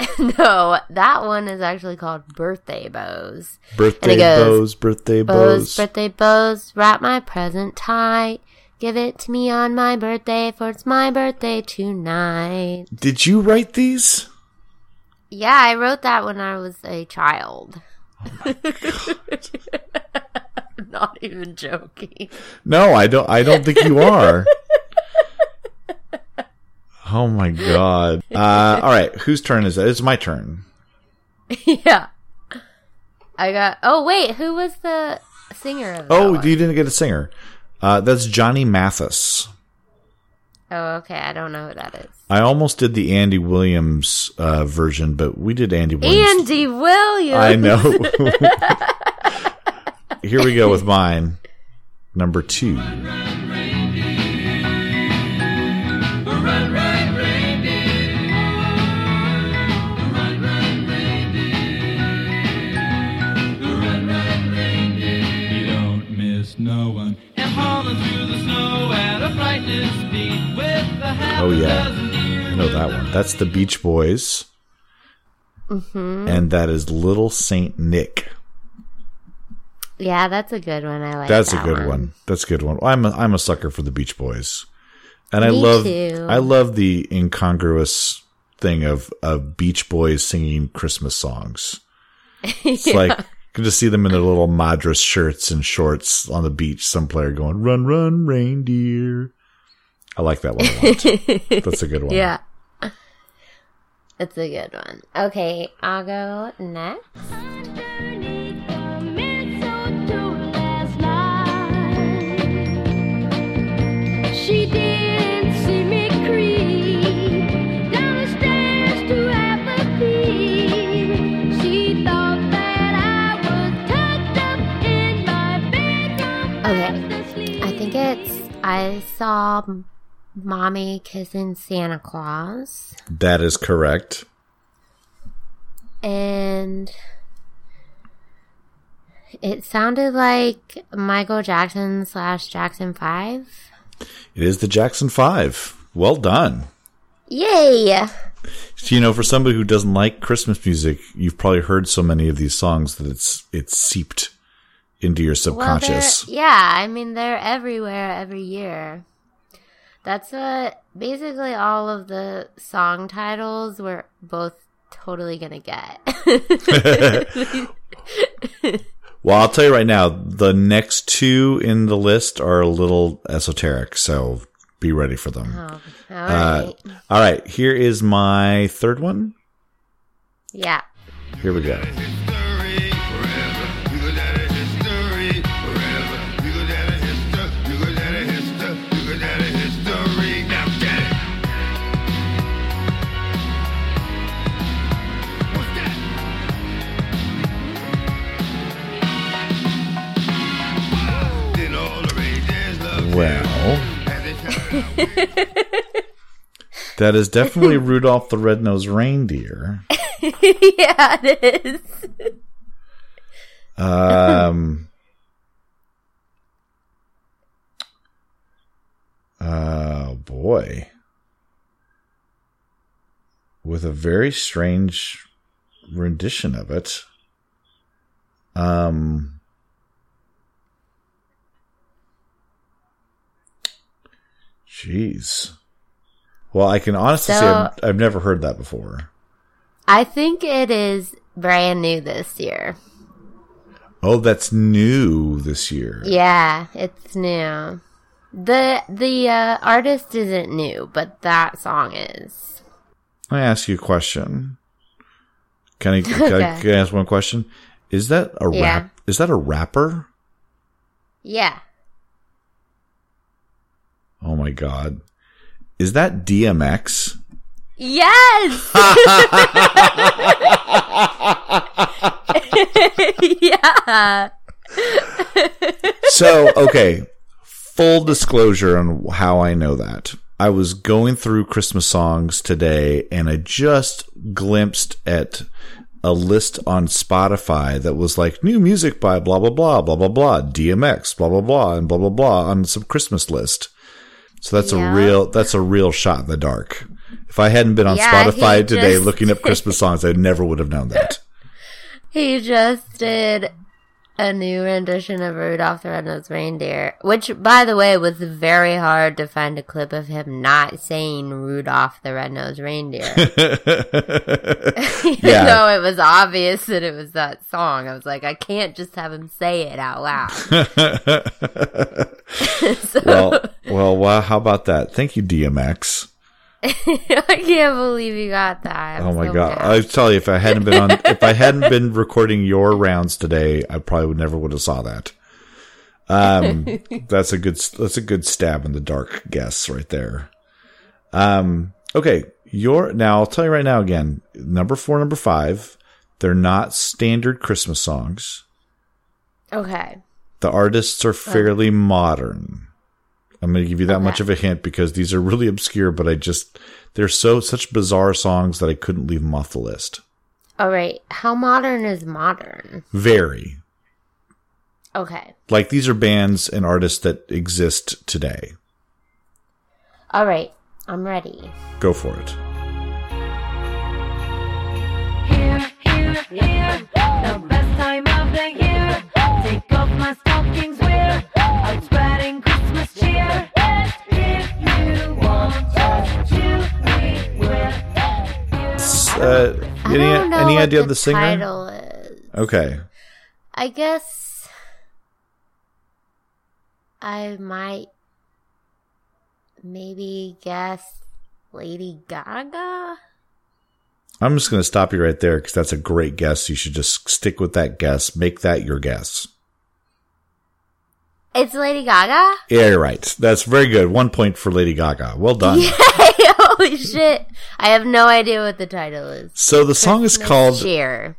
no, that one is actually called birthday bows. Birthday goes, bows, birthday Bows, bows. birthday bows, wrap my present tight. Give it to me on my birthday, for it's my birthday tonight. Did you write these? Yeah, I wrote that when I was a child. Oh I'm not even joking. No, I don't. I don't think you are. oh my god! Uh, all right, whose turn is it? It's my turn. yeah. I got. Oh, wait, who was the singer Oh, one? you didn't get a singer. Uh, that's Johnny Mathis. Oh, okay, I don't know who that is. I almost did the Andy Williams uh, version, but we did Andy Williams. Andy Williams! I know. Here we go with mine. Number two. You no one. And hauling through the snow at a frightening speed with the half Oh a yeah, dozen deer. I know that one. That's the Beach Boys, hmm and that is Little Saint Nick. Yeah, that's a good one. I like That's a good one. That's a good one. I'm a, I'm a sucker for the Beach Boys, and I love too. I love the incongruous thing of of Beach Boys singing Christmas songs. It's Yeah. like you can just see them in their little Madras shirts and shorts on the beach. Some player going "Run, run, reindeer." I like that one a lot. That's a good one. Yeah. It's a good one. Okay, I'll go next. Saw mommy kissing Santa Claus, That is correct. and it sounded like Michael Jackson slash Jackson Five. It is the Jackson 5. Well done. Yay! So, you know, for somebody who doesn't like Christmas music, you've probably heard so many of these songs that it's it's seeped into your Well, subconscious. yeah, I mean they're everywhere every year. That's what basically all of the song titles we're both totally gonna get. well, I'll tell you right now, the next two in the list are a little esoteric, so be ready for them. oh, all Uh, right. all right, here is my third one. yeah. Here we go. Well, that is definitely Rudolph the Red-Nosed Reindeer. yeah, it is. Um. Oh boy. With a very strange rendition of it. Um. Jeez. Well, I can honestly say I've, I've never heard that before. I think it is brand new this year. Oh, that's new this year. Yeah, it's new. The the uh, artist isn't new, but that song is. I ask you a question. Can I, can I, can I ask one question? Is that a Yeah. rap? Is that a rapper? Yeah. Oh my god! Is that DMX? Yes. yeah. So okay, full disclosure on how I know that. I was going through Christmas songs today, and I just glimpsed at a list on Spotify that was like new music by blah blah blah blah blah blah DMX blah blah blah and blah blah blah on some Christmas list. So that's Yeah. a real that's a real shot in the dark. If I hadn't been on Yeah, Spotify today just- looking up Christmas songs, I never would have known that. He just did a new rendition of Rudolph the Red-Nosed Reindeer, which, by the way, was very hard to find a clip of him not saying Rudolph the Red-Nosed Reindeer. Even Yeah. though it was obvious that it was that song. I was like, I can't just have him say it out loud. so, well, well, wow, how about that? Thank you, DMX. I can't believe you got that. I'm oh my so god! mad. I tell you, if I hadn't been on, if I hadn't been recording your rounds today, I probably would never would have saw that. Um, that's a good, that's a good stab in the dark guess right there. Um, okay, your now I'll tell you right now again. Number four, number five, they're not standard Christmas songs. Okay. The artists are fairly modern. I'm going to give you that much of a hint because these are really obscure, but I just they're so such bizarre songs that I couldn't leave them off the list. All right. How modern is modern? Very Okay. like these are bands and artists that exist today. All right. I'm ready. Go for it. Here, here, here, the best time of the year. Take off my stockings, we're out Uh, any any what idea the of the singer? title is. Okay. I guess I might maybe guess Lady Gaga? I'm just going to stop you right there because that's a great guess. You should just stick with that guess. Make that your guess. It's Lady Gaga? Yeah, you're right. That's very good. One point for Lady Gaga. Well done. Holy shit. I have no idea what the title is. So the song is called. Cheer.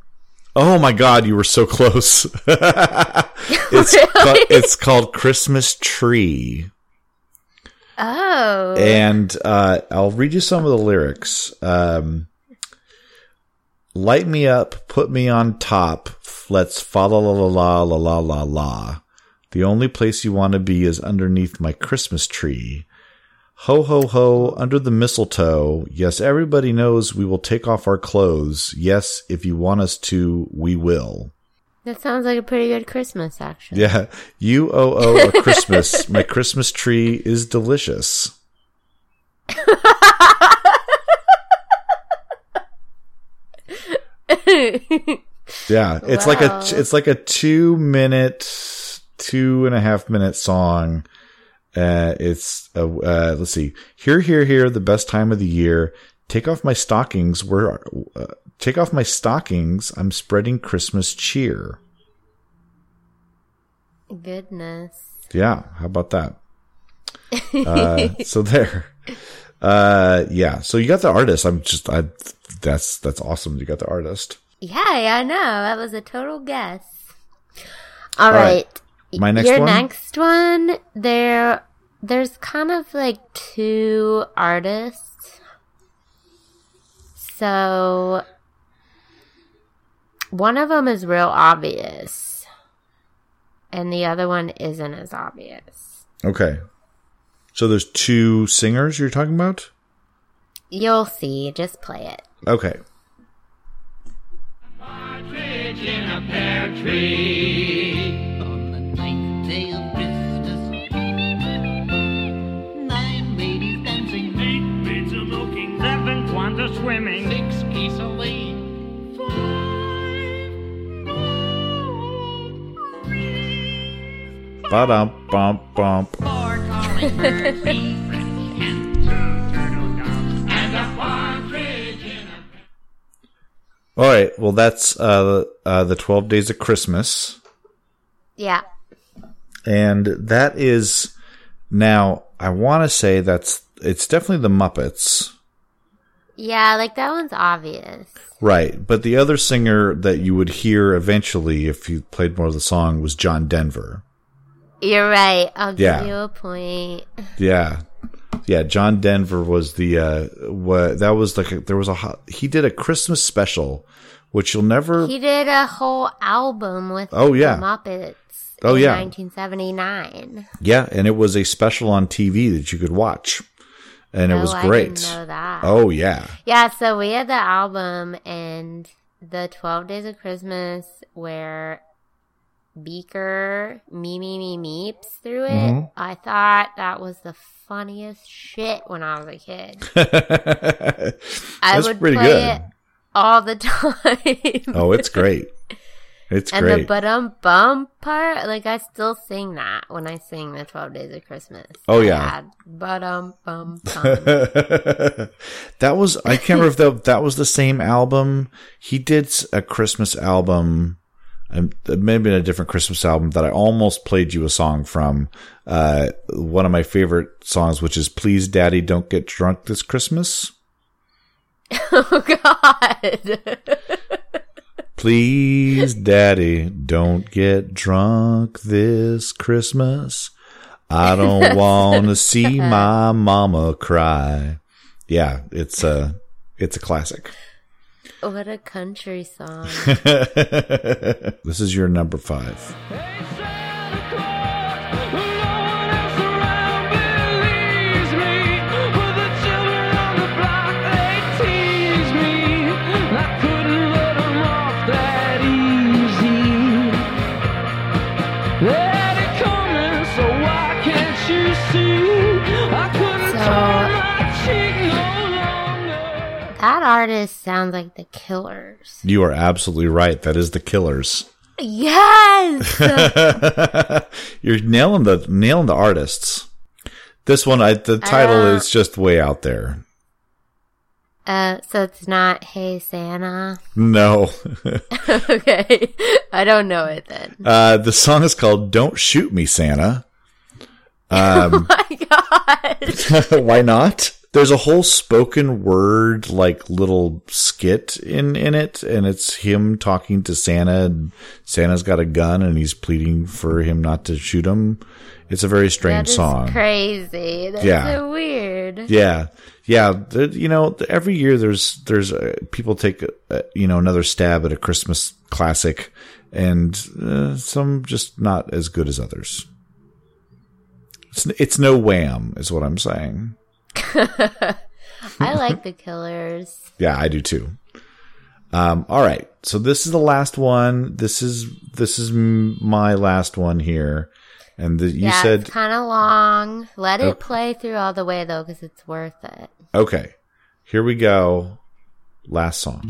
Oh my God, you were so close. it's, ca- it's called Christmas Tree. Oh. And uh, I'll read you some of the lyrics. Um, Light me up, put me on top. Let's fa la la la la la la la la. The only place you want to be is underneath my Christmas tree. Ho ho ho, under the mistletoe. Yes, everybody knows we will take off our clothes. Yes, if you want us to, we will. That sounds like a pretty good Christmas, actually. Yeah, you owe oh a Christmas. my Christmas tree is delicious. Yeah, it's like a it's like a two minute, two and a half minute song. Uh, it's uh, uh, let's see, here, here, here, the best time of the year. Take off my stockings. We're uh, take off my stockings. I'm spreading Christmas cheer. Goodness. Yeah, how about that? Uh, so there. Uh, yeah. So you got the artist. I'm just I. That's that's awesome. You got the artist. Yeah, yeah, I know. That was a total guess. All All right. right. My next Your one? next one, there, there's kind of like two artists. So, one of them is real obvious, and the other one isn't as obvious. Okay. So there's two singers you're talking about. You'll see. Just play it. Okay. in a pear tree. Swimming, six geese a laying, Ba dum bump bump. four calling birds, three friendly hens, two turtle doves, and a partridge in a All right. Well, that's uh, uh, the Twelve Days of Christmas, Yeah. and that is now. I want to say that's it's definitely the Muppets, Yeah, like that one's obvious. right? But the other singer that you would hear eventually, if you played more of the song, was John Denver. You're right. I'll give Yeah. you a point. Yeah. Yeah, John Denver was the uh what that was like a, there was a he did a Christmas special which you'll never He did a whole album with Oh, yeah. Muppets. Oh, in yeah. 1979. Yeah, and it was a special on TV that you could watch. And it was great. didn't know that. Oh yeah. Yeah, so we had the album and the 12 Days of Christmas where Beaker me me me meeps through it. Mhm. I thought that was the funniest shit when I was a kid. I would pretty play good. it all the time. Oh, it's great. It's great. and the great. but um bum part, like I still sing that when I sing the Twelve Days of Christmas. Oh, yeah. But um bum bum. that was I can't remember if that, that was the same album. He did a Christmas album, um, maybe a different Christmas album that I almost played you a song from. Uh, one of my favorite songs, which is "Please, Daddy, Don't Get Drunk This Christmas." oh God. Please, Daddy, don't get drunk this Christmas. I don't want to see my mama cry. Yeah, it's a it's a classic. What a country song. this is your number 5. Artist sounds like the Killers. You are absolutely right. That is the Killers. Yes. You're nailing the nailing the artists. This one, I, the title don't- is just way out there. Uh, so it's not Hey Santa. No. okay, I don't know it then. uh, the song is called Don't Shoot Me, Santa. Um, My God. why not? There's a whole spoken word, like little skit in, in it, and it's him talking to Santa, and Santa's got a gun, and he's pleading for him not to shoot him. It's a very strange That is song. crazy. That's Yeah. so weird. Yeah, yeah. You know, every year there's there's uh, people take uh, you know another stab at a Christmas classic, and uh, some just not as good as others. It's it's no wham, is what I'm saying. I like the Killers. Yeah, I do too. Um, all right, so this is the last one. This is this is my last one here, and the, you yeah, said kind of long. Let it play through all the way though, because it's worth it. okay. Here we go. Last song.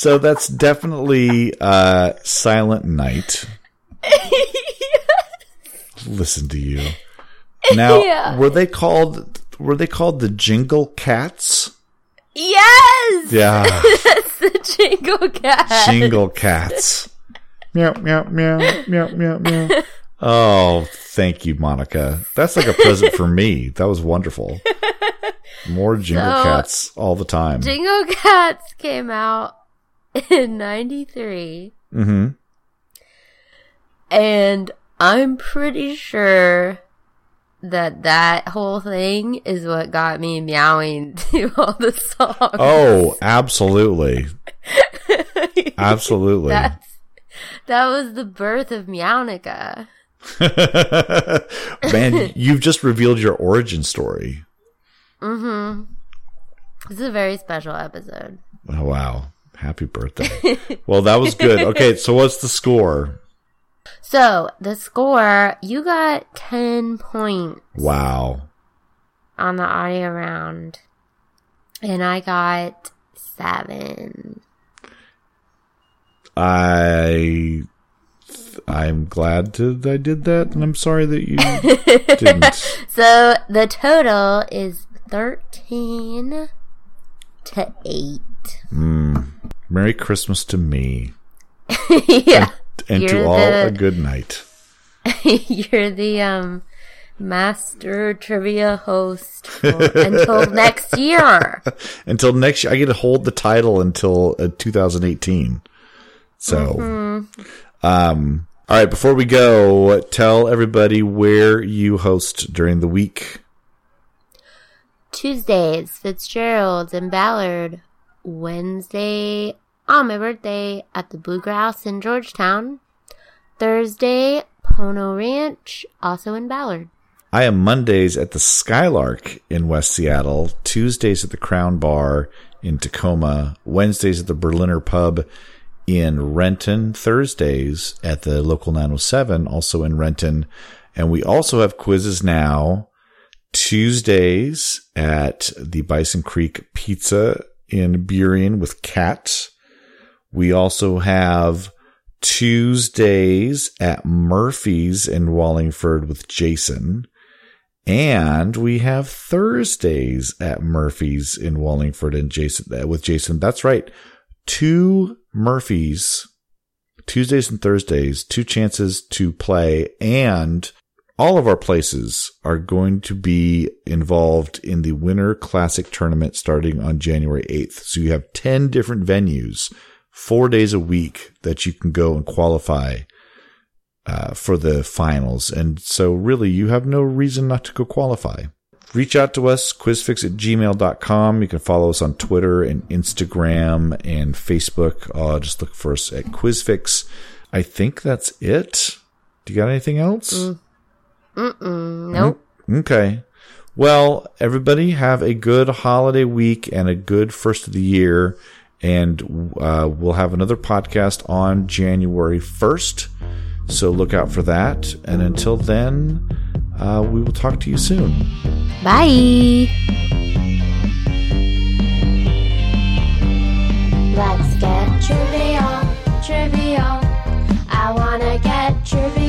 So that's definitely uh Silent Night. Listen to you. Now, Yeah. were they called were they called the Jingle Cats? Yes, Yeah, that's the Jingle Cats. Jingle Cats. meow meow meow meow meow meow. Oh, thank you, Monika. That's like a present for me. That was wonderful. More Jingle So- Cats all the time. Jingle Cats came out in '93, mm-hmm. and I'm pretty sure that that whole thing is what got me meowing to all the songs. Oh, absolutely. Absolutely. That's that was the birth of Meownica. Man, you've just revealed your origin story. Mm-hmm. This is a very special episode. Oh, wow. Happy birthday. well, that was good. Okay, so what's the score? So the score, you got ten points Wow. on the audio round, and I got seven. I I'm glad that I did that and I'm sorry that you didn't. So the total is thirteen to eight. Mm. Merry Christmas to me yeah, and to You're all a good night. you're the um master trivia host for, until next year. Until next year, I get to hold the title until uh, 2018. So, Mhm. um, all right. Before we go, tell everybody where you host during the week. Tuesdays, Fitzgerald and Ballard. Wednesday, on my birthday, at the Bluegrass in Georgetown. Thursday, Pono Ranch, also in Ballard. I am Mondays at the Skylark in West Seattle, Tuesdays at the Crown Bar in Tacoma, Wednesdays at the Berliner Pub in Renton, Thursdays at the local 907, also in Renton. And we also have quizzes now, Tuesdays at the Bison Creek Pizza in Burien with Kat. We also have Tuesdays at Murphy's in Wallingford with Jason. And we have Thursdays at Murphy's in Wallingford and Jason uh, with Jason. That's right. Two Murphys, Tuesdays and Thursdays, two chances to play, and all of our places are going to be involved in the Winter Classic tournament starting on January 8th. So you have 10 different venues, four days a week that you can go and qualify uh, for the finals. And so really you have no reason not to go qualify. Reach out to us, quizfix at gmail.com. You can follow us on Twitter and Instagram and Facebook. Uh, just look for us at Quizfix. I think that's it. Do you got anything else? Mm-mm, mm-hmm. nope. Okay. Well, everybody have a good holiday week and a good first of the year. And uh, we'll have another podcast on January 1st. So look out for that. And until then, uh, we will talk to you soon. Bye. Let's get trivial, trivial. I want to get trivial.